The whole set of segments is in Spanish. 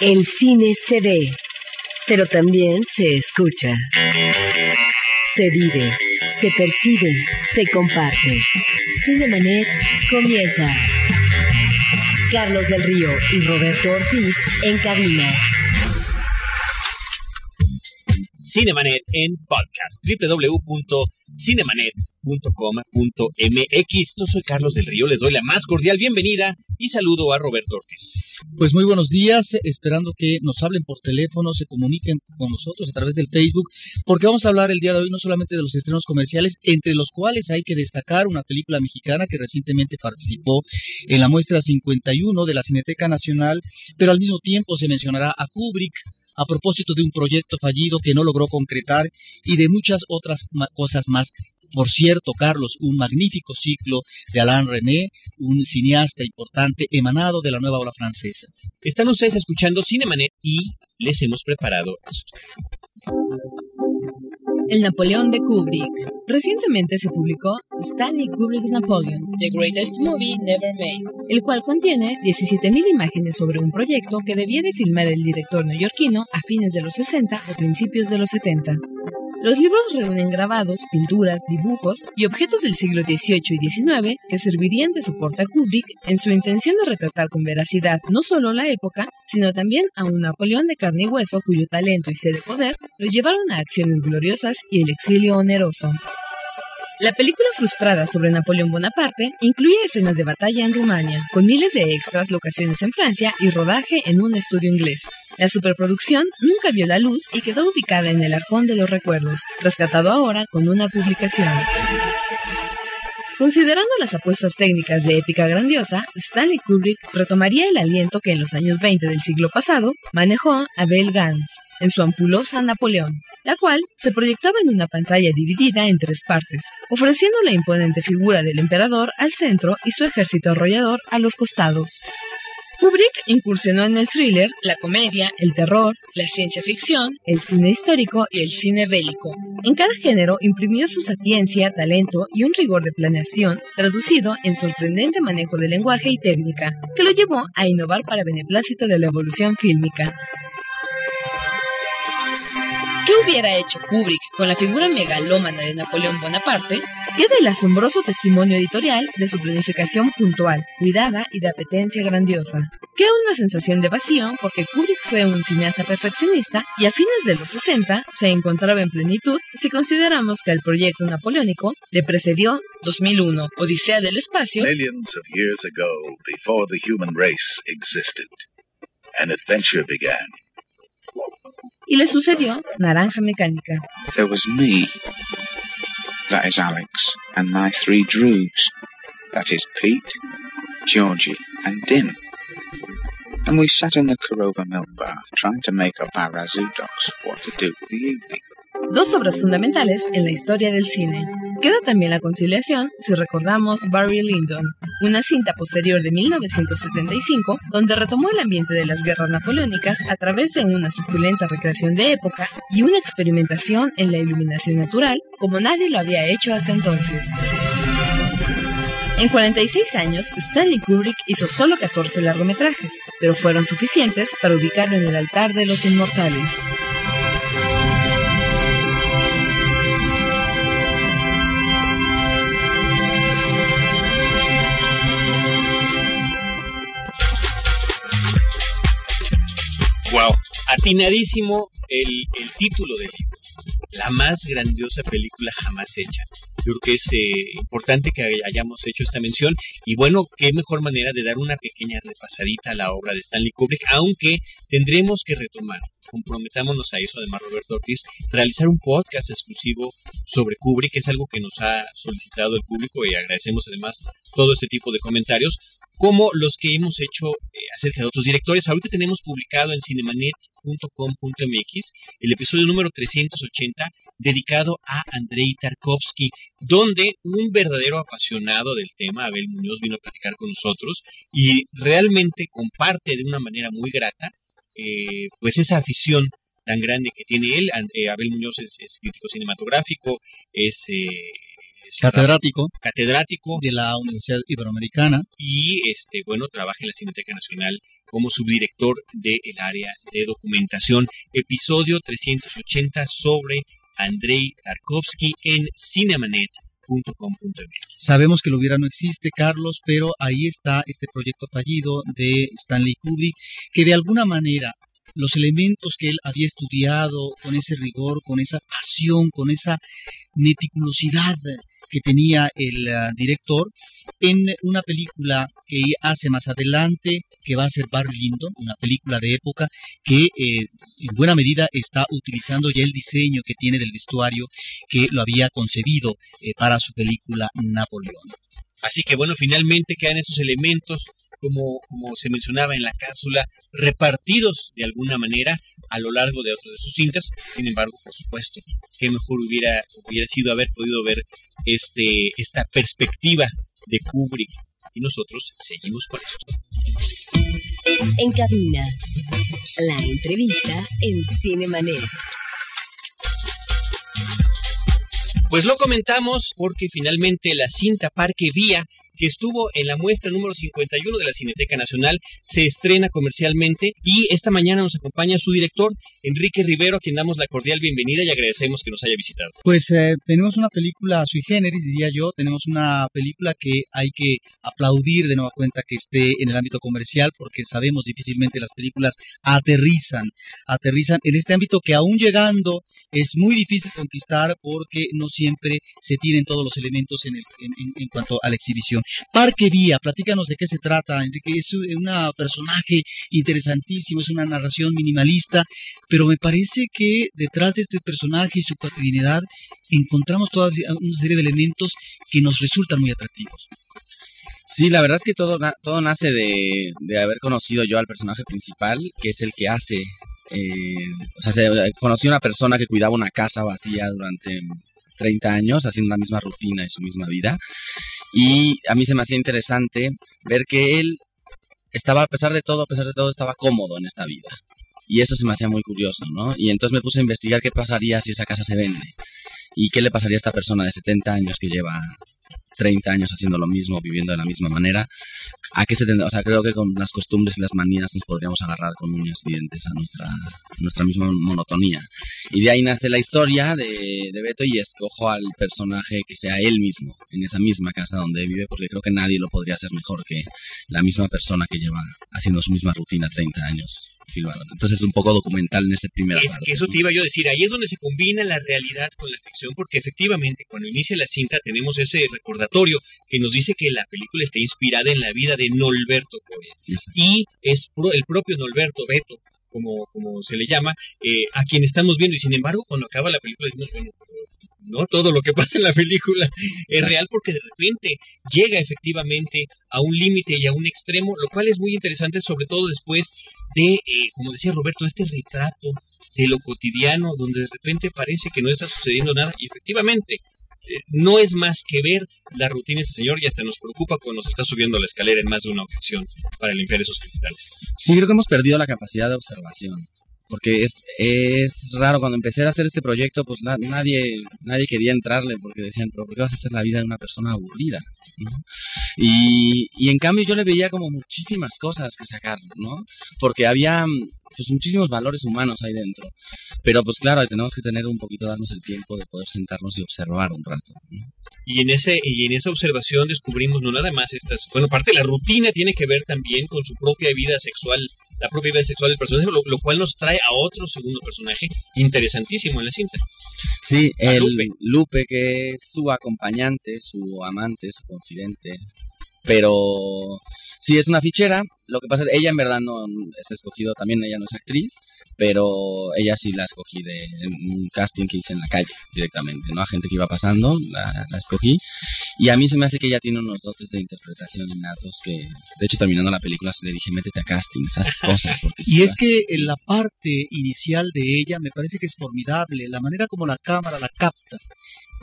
El cine se ve, pero también se escucha. Se vive, se percibe, se comparte. Cinemanet comienza. Carlos del Río y Roberto Ortiz en cabina. Cinemanet en podcast. www.cinemanet.com.mx. Yo soy Carlos del Río, les doy la más cordial bienvenida y saludo a Roberto Ortiz. Pues muy buenos días, esperando que nos hablen por teléfono, se comuniquen con nosotros a través del Facebook, porque vamos a hablar el día de hoy no solamente de los estrenos comerciales, entre los cuales hay que destacar una película mexicana que recientemente participó en la muestra 51 de la Cineteca Nacional, pero al mismo tiempo se mencionará a Kubrick, a propósito de un proyecto fallido que no logró concretar y de muchas otras cosas más. Por cierto, Carlos, un magnífico ciclo de Alain René, un cineasta importante emanado de la nueva ola francesa. Están ustedes escuchando Cinemanet y les hemos preparado esto. El Napoleón de Kubrick. Recientemente se publicó Stanley Kubrick's Napoleon, The Greatest Movie Never Made, el cual contiene 17.000 imágenes sobre un proyecto que debía de filmar el director neoyorquino a fines de los 60 o principios de los 70. Los libros reúnen grabados, pinturas, dibujos y objetos del siglo XVIII y XIX que servirían de soporte a Kubrick en su intención de retratar con veracidad no solo la época, sino también a un Napoleón de carne y hueso cuyo talento y sed de poder lo llevaron a acciones gloriosas y el exilio oneroso. La película frustrada sobre Napoleón Bonaparte incluye escenas de batalla en Rumania, con miles de extras, locaciones en Francia y rodaje en un estudio inglés. La superproducción nunca vio la luz y quedó ubicada en el Arcón de los Recuerdos, rescatado ahora con una publicación. Considerando las apuestas técnicas de épica grandiosa, Stanley Kubrick retomaría el aliento que en los años 20 del siglo pasado manejó Abel Gans en su ampulosa Napoleón, la cual se proyectaba en una pantalla dividida en tres partes, ofreciendo la imponente figura del emperador al centro y su ejército arrollador a los costados. Kubrick incursionó en el thriller, la comedia, el terror, la ciencia ficción, el cine histórico y el cine bélico. En cada género imprimió su sapiencia, talento y un rigor de planeación traducido en sorprendente manejo de lenguaje y técnica, que lo llevó a innovar para beneplácito de la evolución fílmica. ¿Qué hubiera hecho Kubrick con la figura megalómana de Napoleón Bonaparte? Queda el asombroso testimonio editorial de su planificación puntual, cuidada y de apetencia grandiosa. Queda una sensación de vacío porque Kubrick fue un cineasta perfeccionista y a fines de los 60 se encontraba en plenitud si consideramos que el proyecto napoleónico le precedió 2001, Odisea del Espacio, Millions of years ago, the human race existed, an adventure began. Y le sucedió Naranja Mecánica. There was me, that is Alex, and my three droogs, that is Pete, Georgie, and Dim. And we sat in the Korova Milk Bar trying to make up our Razoo dogs what to do with the evening. Dos obras fundamentales en la historia del cine. Queda también la conciliación si recordamos Barry Lyndon, una cinta posterior de 1975 donde retomó el ambiente de las guerras napoleónicas a través de una suculenta recreación de época y una experimentación en la iluminación natural como nadie lo había hecho hasta entonces. En 46 años, Stanley Kubrick hizo solo 14 largometrajes, pero fueron suficientes para ubicarlo en el altar de los inmortales. Atinadísimo el, el título del. La más grandiosa película jamás hecha. Yo creo que es eh, importante que hayamos hecho esta mención. Y bueno, qué mejor manera de dar una pequeña repasadita a la obra de Stanley Kubrick, aunque tendremos que retomar, comprometámonos a eso, además Roberto Ortiz, realizar un podcast exclusivo sobre Kubrick, que es algo que nos ha solicitado el público y agradecemos además todo este tipo de comentarios, como los que hemos hecho eh, acerca de otros directores. Ahorita tenemos publicado en cinemanet.com.mx el episodio número 380 dedicado a Andrei Tarkovsky, donde un verdadero apasionado del tema, Abel Muñoz, vino a platicar con nosotros y realmente comparte de una manera muy grata eh, pues esa afición tan grande que tiene él. Eh, Abel Muñoz es, es crítico cinematográfico, es eh, catedrático, catedrático de la Universidad Iberoamericana y este bueno trabaja en la Cineteca Nacional como subdirector del área de documentación. Episodio 380 sobre Andrei Tarkovsky en cinemanet.com.mx. Sabemos que lo hubiera no existe, Carlos, pero ahí está este proyecto fallido de Stanley Kubrick, que de alguna manera los elementos que él había estudiado con ese rigor, con esa pasión, con esa meticulosidad que tenía el uh, director en una película que hace más adelante, que va a ser Barry Lyndon, una película de época que eh, en buena medida está utilizando ya el diseño que tiene del vestuario que lo había concebido eh, para su película Napoleón. Así que bueno, finalmente quedan esos elementos, como, como se mencionaba en la cápsula, repartidos de alguna manera a lo largo de otras de sus cintas. Sin embargo, por supuesto, qué mejor hubiera, hubiera sido haber podido ver este, esta perspectiva de Kubrick. Y nosotros seguimos con eso. En cabina, la entrevista en Cinemanet. Pues lo comentamos porque finalmente la cinta Parque Vía que estuvo en la muestra número 51 de la Cineteca Nacional, se estrena comercialmente y esta mañana nos acompaña su director, Enrique Rivero, a quien damos la cordial bienvenida y agradecemos que nos haya visitado. Pues eh, tenemos una película sui generis, diría yo, tenemos una película que hay que aplaudir de nueva cuenta que esté en el ámbito comercial porque sabemos difícilmente las películas aterrizan, aterrizan en este ámbito que aún llegando es muy difícil conquistar porque no siempre se tienen todos los elementos en, el, en, en cuanto a la exhibición. Parque Vía, platícanos de qué se trata, Enrique. Es un personaje interesantísimo, es una narración minimalista, pero me parece que detrás de este personaje y su cotidianidad encontramos toda una serie de elementos que nos resultan muy atractivos. Sí, la verdad es que todo, todo nace de, haber conocido yo al personaje principal, que es el que hace eh, o sea, conocí a una persona que cuidaba una casa vacía durante 30 años haciendo la misma rutina y su misma vida. Y a mí se me hacía interesante ver que él estaba, a pesar de todo, a pesar de todo, estaba cómodo en esta vida. Y eso se me hacía muy curioso, ¿no? Y entonces me puse a investigar qué pasaría si esa casa se vende. Y qué le pasaría a esta persona de 70 años que lleva 30 años haciendo lo mismo, viviendo de la misma manera. ¿A qué se tendrá? O sea, creo que con las costumbres y las manías nos podríamos agarrar con uñas y dientes a nuestra, nuestra misma monotonía. Y de ahí nace la historia de, de Beto y escojo al personaje que sea él mismo, en esa misma casa donde vive, porque creo que nadie lo podría hacer mejor que la misma persona que lleva haciendo su misma rutina 30 años. Entonces es un poco documental en ese primer Es que eso te iba yo a decir, ahí es donde se combina la realidad con la ficción, porque efectivamente cuando inicia la cinta tenemos ese recordatorio que nos dice que la película está inspirada en la vida de Norberto Coria. Y es el propio Norberto Beto como, como se le llama, eh, a quien estamos viendo. Y sin embargo, cuando acaba la película decimos, bueno, no todo lo que pasa en la película es real porque de repente llega efectivamente a un límite y a un extremo, lo cual es muy interesante, sobre todo después de, eh, como decía Roberto, este retrato de lo cotidiano, donde de repente parece que no está sucediendo nada y efectivamente no es más que ver la rutina de ese señor y hasta nos preocupa cuando nos está subiendo la escalera en más de una ocasión para limpiar esos cristales. Sí, creo que hemos perdido la capacidad de observación porque es, es raro cuando empecé a hacer este proyecto pues nadie nadie quería entrarle porque decían pero ¿por qué vas a hacer la vida de una persona aburrida? Y, y en cambio yo le veía como muchísimas cosas que sacar ¿no? porque había pues muchísimos valores humanos ahí dentro. Pero pues claro tenemos que tener un poquito darnos el tiempo de poder sentarnos y observar un rato y en ese y en esa observación descubrimos no nada más estas bueno parte de la rutina tiene que ver también con su propia vida sexual la propia vida sexual del personaje lo cual nos trae a otro segundo personaje interesantísimo en la cinta. Sí, el Lupe. que es su acompañante, su amante, su confidente. Pero sí es una fichera, lo que pasa es ella en verdad no es escogido también, ella no es actriz, pero ella sí la escogí de un casting que hice en la calle directamente, ¿no? A gente que iba pasando, la, escogí. Y a mí se me hace que ella tiene unos dotes de interpretación innatos que, de hecho, terminando la película le dije, métete a castings, haz cosas. Porque y es que en la parte inicial de ella me parece que es formidable, la manera como la cámara la capta,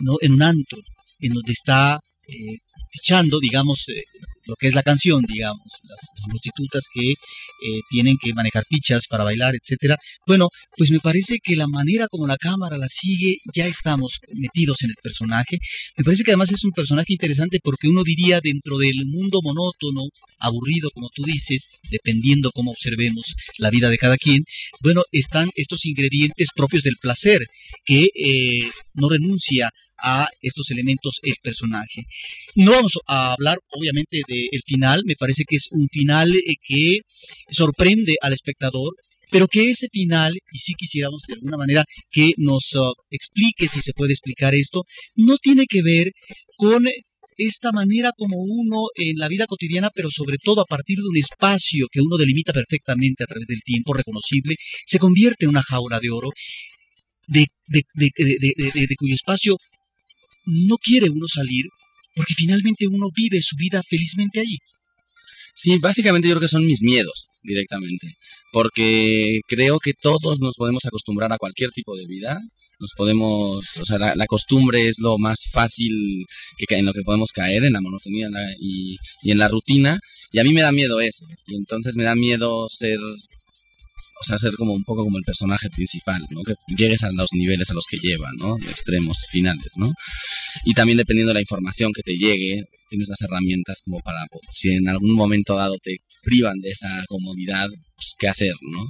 ¿no? En un antro, en donde está eh, fichando, digamos, eh, lo que es la canción, digamos, las, prostitutas que eh, tienen que manejar fichas para bailar, etcétera. Bueno, pues me parece que la manera como la cámara la sigue, ya estamos metidos en el personaje. Me parece que además es un personaje interesante porque uno diría dentro del mundo monótono, aburrido, como tú dices, dependiendo cómo observemos la vida de cada quien, bueno, están estos ingredientes propios del placer que eh, no renuncia a estos elementos el personaje. No vamos a hablar obviamente del final, me parece que es un final eh, que sorprende al espectador, pero que ese final, y si quisiéramos de alguna manera que nos uh, explique si se puede explicar esto, no tiene que ver con esta manera como uno en la vida cotidiana, pero sobre todo a partir de un espacio que uno delimita perfectamente a través del tiempo reconocible, se convierte en una jaula de oro de, de, de, de cuyo espacio no quiere uno salir porque finalmente uno vive su vida felizmente allí. Sí, básicamente yo creo que son mis miedos directamente, porque creo que todos nos podemos acostumbrar a cualquier tipo de vida, nos podemos, o sea, la, costumbre es lo más fácil que en lo que podemos caer, en la monotonía y, y en la rutina, y a mí me da miedo eso, y entonces me da miedo ser o sea, ser como un poco como el personaje principal, ¿no? Que llegues a los niveles a los que lleva, ¿no? Extremos finales, ¿no? Y también dependiendo de la información que te llegue, tienes las herramientas como para, pues, si en algún momento dado te privan de esa comodidad, pues, qué hacer, ¿no?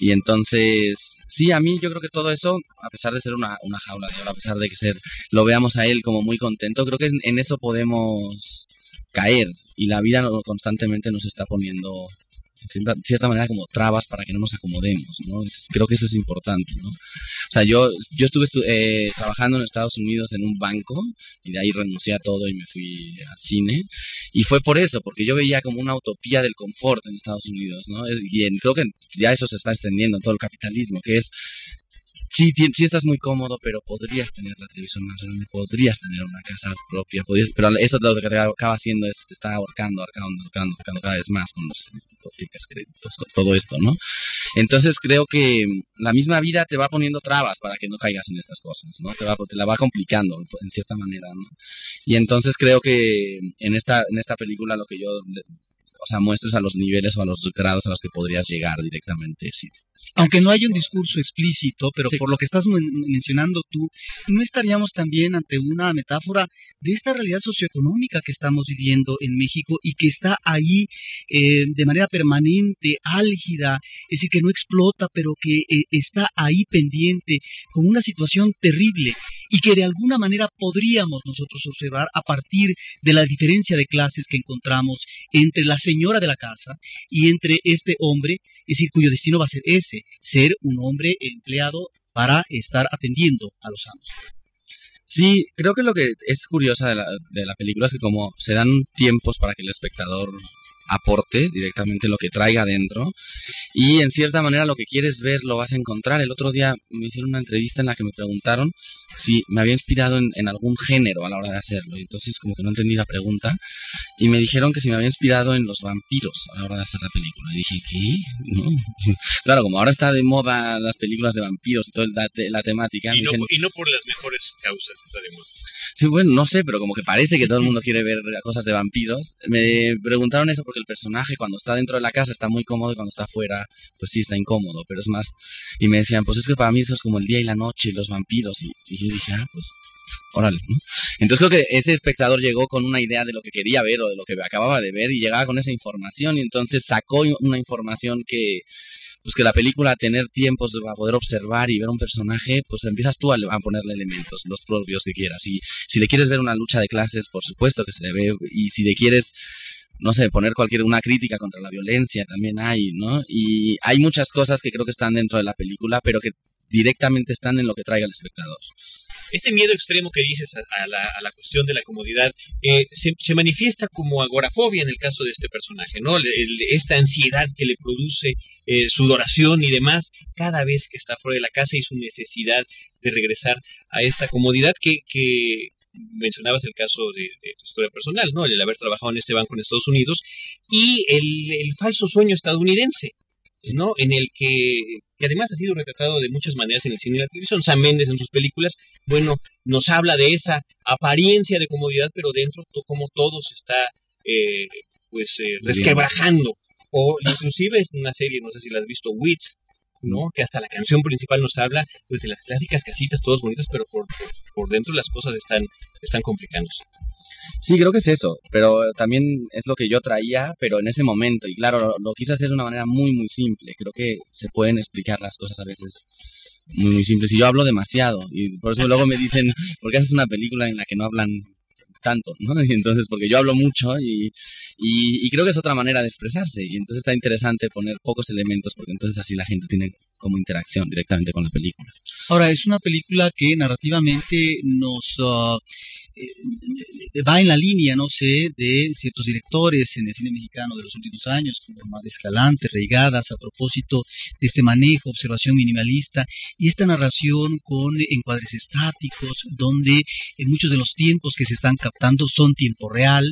Y entonces, sí, a mí yo creo que todo eso, a pesar de ser una, una jaula de oro, a pesar de que ser, lo veamos a él como muy contento, creo que en, en eso podemos caer y la vida constantemente nos está poniendo de cierta manera como trabas para que no nos acomodemos, ¿no? creo que eso es importante, ¿no? O sea, yo, yo estuve eh, trabajando en Estados Unidos en un banco y de ahí renuncié a todo y me fui al cine y fue por eso, porque yo veía como una utopía del confort en Estados Unidos, ¿no? Y creo que ya eso se está extendiendo en todo el capitalismo, que es sí, sí estás muy cómodo, pero podrías tener la televisión más grande, podrías tener una casa propia, pero eso lo que acaba haciendo es te está ahorcando, ahorcando, ahorcando, cada vez más con los créditos, con todo esto, ¿no? Entonces creo que la misma vida te va poniendo trabas para que no caigas en estas cosas, ¿no? Te, va, te la va complicando en cierta manera, ¿no? Y entonces creo que en esta, en esta película lo que yo o sea, muestres a los niveles o a los grados a los que podrías llegar directamente. Sí. Aunque no haya un discurso explícito, pero por lo que estás mencionando tú, ¿no estaríamos también ante una metáfora de esta realidad socioeconómica que estamos viviendo en México y que está ahí eh, de manera permanente, álgida, es decir, que no explota, pero que eh, está ahí pendiente, con una situación terrible y que de alguna manera podríamos nosotros observar a partir de la diferencia de clases que encontramos entre la señora de la casa y entre este hombre, es decir, cuyo destino va a ser ese, ser un hombre empleado para estar atendiendo a los amos. Sí, creo que lo que es curioso de la, de la película es que como se dan tiempos para que el espectador aporte directamente lo que traiga dentro y en cierta manera lo que quieres ver lo vas a encontrar. El otro día me hicieron una entrevista en la que me preguntaron si me había inspirado en, algún género a la hora de hacerlo. Y entonces como que no entendí la pregunta. Y me dijeron que si me había inspirado en los vampiros a la hora de hacer la película. Y dije ¿qué? claro como ahora está de moda las películas de vampiros y toda la, la temática y no, y no, por las mejores causas está de moda. Sí bueno no sé pero como que parece que todo el mundo quiere ver cosas de vampiros. Me preguntaron eso porque el personaje cuando está dentro de la casa está muy cómodo y cuando está afuera, pues sí está incómodo, pero es más. Y me decían, pues es que para mí eso es como el día y la noche y los vampiros. Y, yo dije, ah, pues órale. Entonces creo que ese espectador llegó con una idea de lo que quería ver o de lo que acababa de ver y llegaba con esa información y entonces sacó una información que pues que la película tener tiempos para poder observar y ver un personaje, pues empiezas tú a, a, ponerle elementos, los propios que quieras. Y si le quieres ver una lucha de clases, por supuesto que se le ve. Y si le quieres no sé, poner cualquier una crítica contra la violencia también hay, ¿no? Y hay muchas cosas que creo que están dentro de la película, pero que directamente están en lo que traiga el espectador. Este miedo extremo que dices a, la, cuestión de la comodidad eh, se, se, manifiesta como agorafobia en el caso de este personaje, ¿no? esta ansiedad que le produce eh, sudoración y demás cada vez que está fuera de la casa y su necesidad de regresar a esta comodidad que, que mencionabas el caso de, tu historia personal, ¿no? El haber trabajado en este banco en Estados Unidos y el, falso sueño estadounidense, ¿no? En el que, que, además ha sido retratado de muchas maneras en el cine y la televisión. Sam Mendes en sus películas, bueno, nos habla de esa apariencia de comodidad, pero dentro como todo se está eh, pues eh, resquebrajando. O inclusive es una serie, no sé si la has visto, Wits, ¿no? Que hasta la canción principal nos habla pues de las clásicas casitas, todos bonitos, pero por, por, dentro las cosas están, están complicándose. Sí, creo que es eso, pero también es lo que yo traía, pero en ese momento, y claro, lo, lo quise hacer de una manera muy, muy simple, creo que se pueden explicar las cosas a veces muy, muy simples, y yo hablo demasiado, y por eso luego me dicen, ¿por qué haces una película en la que no hablan tanto, ¿no? Y entonces, porque yo hablo mucho y, y, creo que es otra manera de expresarse. Y entonces está interesante poner pocos elementos porque entonces así la gente tiene como interacción directamente con la película. Ahora, es una película que narrativamente nos... Uh, eh, va en la línea, no sé, de ciertos directores en el cine mexicano de los últimos años, como Omar Escalante, Reigadas, a propósito de este manejo, observación minimalista y esta narración con encuadres estáticos, donde en muchos de los tiempos que se están captando son tiempo real.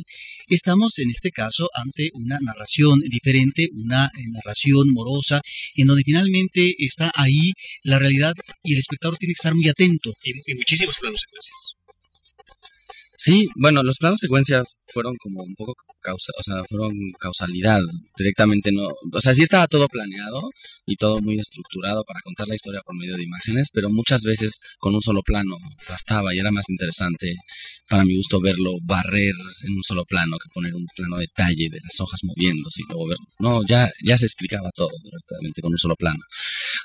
Estamos en este caso ante una narración diferente, una narración morosa, en donde finalmente está ahí la realidad y el espectador tiene que estar muy atento. Y muchísimos planos secuencias. Sí, bueno, los planos secuencias fueron como un poco causa, o sea, fueron causalidad, directamente no, o sea, sí estaba todo planeado y todo muy estructurado para contar la historia por medio de imágenes, pero muchas veces con un solo plano bastaba y era más interesante para mi gusto verlo barrer en un solo plano que poner un plano de detalle de las hojas moviéndose y luego verlo. No, ya, ya se explicaba todo directamente con un solo plano.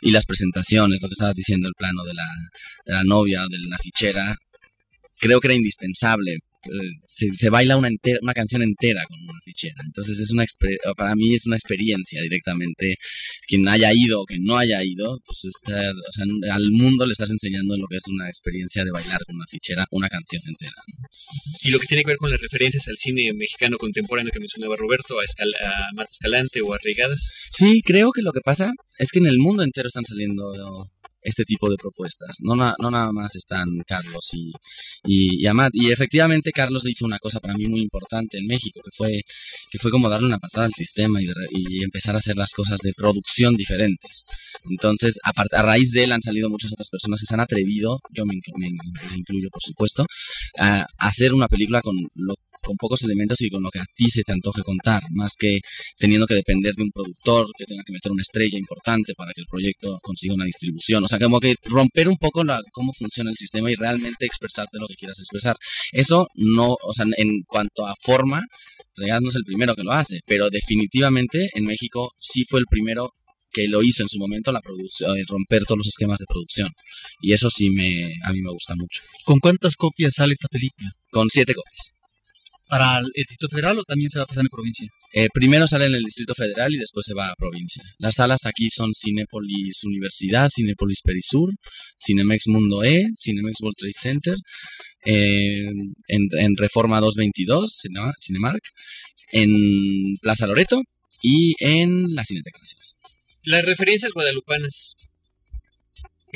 Y las presentaciones, lo que estabas diciendo, el plano de la, de la novia, de la fichera, creo que era indispensable. Se, se, baila una, entera, una canción entera con una fichera. Entonces es una para mí es una experiencia directamente. Quien haya ido o quien no haya ido, pues está, o sea, al mundo le estás enseñando lo que es una experiencia de bailar con una fichera una canción entera. ¿no? Y lo que tiene que ver con las referencias al cine mexicano contemporáneo que mencionaba Roberto, a, Escal a Marta Escalante o a Regadas. Sí, creo que lo que pasa es que en el mundo entero están saliendo este tipo de propuestas. No, no nada más están Carlos y, y, y, Amat. Y efectivamente Carlos hizo una cosa para mí muy importante en México, que fue, que fue como darle una patada al sistema y, empezar a hacer las cosas de producción diferentes. Entonces, a, a, raíz de él han salido muchas otras personas que se han atrevido, yo me, me, me incluyo por supuesto, a, a hacer una película con lo con pocos elementos y con lo que a ti se te antoje contar, más que teniendo que depender de un productor que tenga que meter una estrella importante para que el proyecto consiga una distribución. O sea, como que romper un poco la, cómo funciona el sistema y realmente expresarte lo que quieras expresar. Eso no, o sea, en cuanto a forma, Real no es el primero que lo hace, pero definitivamente en México sí fue el primero que lo hizo en su momento la producción, romper todos los esquemas de producción. Y eso sí me, a mí me gusta mucho. ¿Con cuántas copias sale esta película? Con siete copias para el Distrito Federal o también se va a pasar en provincia? Eh, primero sale en el Distrito Federal y después se va a provincia. Las salas aquí son Cinépolis Universidad, Cinépolis Perisur, Cinemex Mundo E, Cinemex World Trade Center, eh, en, en, Reforma 222, Cinemark, en Plaza Loreto y en la Cineteca Nacional. Las referencias guadalupanas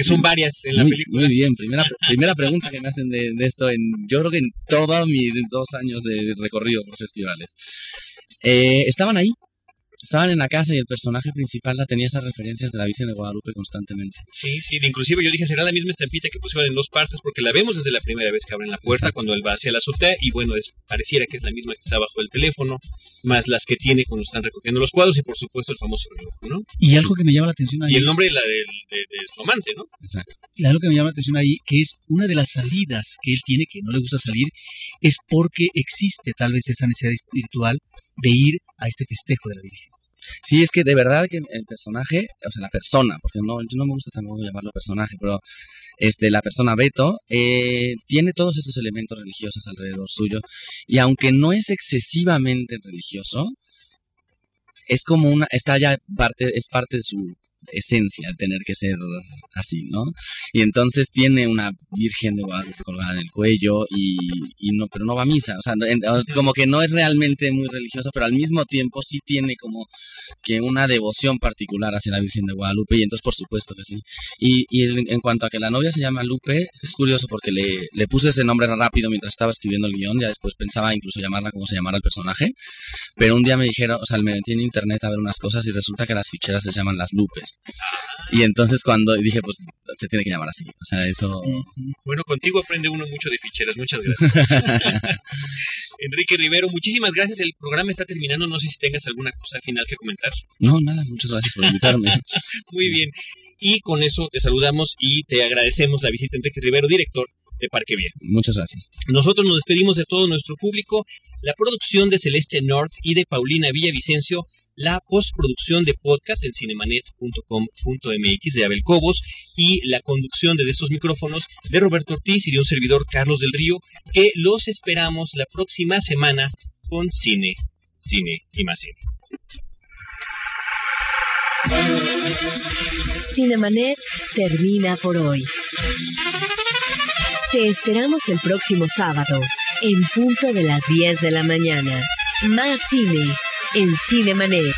que son varias en la muy, película. Muy bien, primera, primera pregunta que me hacen de, de, esto, en, yo creo que en todos mis dos años de recorrido por festivales. Eh, estaban ahí, estaban en la casa y el personaje principal la tenía esas referencias de la Virgen de Guadalupe constantemente. Sí, sí, inclusive yo dije, será la misma estampita que pusieron en dos partes, porque la vemos desde la primera vez que abren la puerta, Exacto. cuando él va hacia la azotea, y bueno, es, pareciera que es la misma que está bajo el teléfono, más las que tiene cuando están recogiendo los cuadros, y por supuesto el famoso reloj, ¿no? Y algo que me llama la atención ahí. Y el nombre de, la, de, de, de su amante, ¿no? Exacto. Y algo que me llama la atención ahí, que es una de las salidas que él tiene, que no le gusta salir, es porque existe tal vez esa necesidad espiritual de ir a este festejo de la Virgen. Sí, es que de verdad que el personaje, o sea, la persona, porque no, yo no me gusta tampoco llamarlo personaje, pero este, la persona Beto eh, tiene todos esos elementos religiosos alrededor suyo y aunque no es excesivamente religioso, es como una, está ya parte, es parte de su esencia tener que ser así, ¿no? Y entonces tiene una Virgen de Guadalupe colgada en el cuello y, no, pero no va a misa, o sea, como que no es realmente muy religioso, pero al mismo tiempo sí tiene como que una devoción particular hacia la Virgen de Guadalupe y entonces por supuesto que sí. Y, en cuanto a que la novia se llama Lupe, es curioso porque le, le puse ese nombre rápido mientras estaba escribiendo el guion, ya después pensaba incluso llamarla como se llamara el personaje, pero un día me dijeron, o sea, me metí en internet a ver unas cosas y resulta que las ficheras se llaman las Lupes. Y entonces cuando dije, pues se tiene que llamar así. O sea, eso... Bueno, contigo aprende uno mucho de ficheras. Muchas gracias. Enrique Rivero, muchísimas gracias. El programa está terminando. No sé si tengas alguna cosa final que comentar. No, nada, muchas gracias por invitarme. Muy bien. Y con eso te saludamos y te agradecemos la visita, Enrique Rivero, director de Parque Bien. Muchas gracias. Nosotros nos despedimos de todo nuestro público. La producción de Celeste North y de Paulina Villavicencio. La postproducción de podcast en cinemanet.com.mx de Abel Cobos y la conducción de estos micrófonos de Roberto Ortiz y de un servidor Carlos del Río, que los esperamos la próxima semana con cine, cine y más cine. Cinemanet termina por hoy. Te esperamos el próximo sábado, en punto de las 10 de la mañana. Más cine en Cinemanet.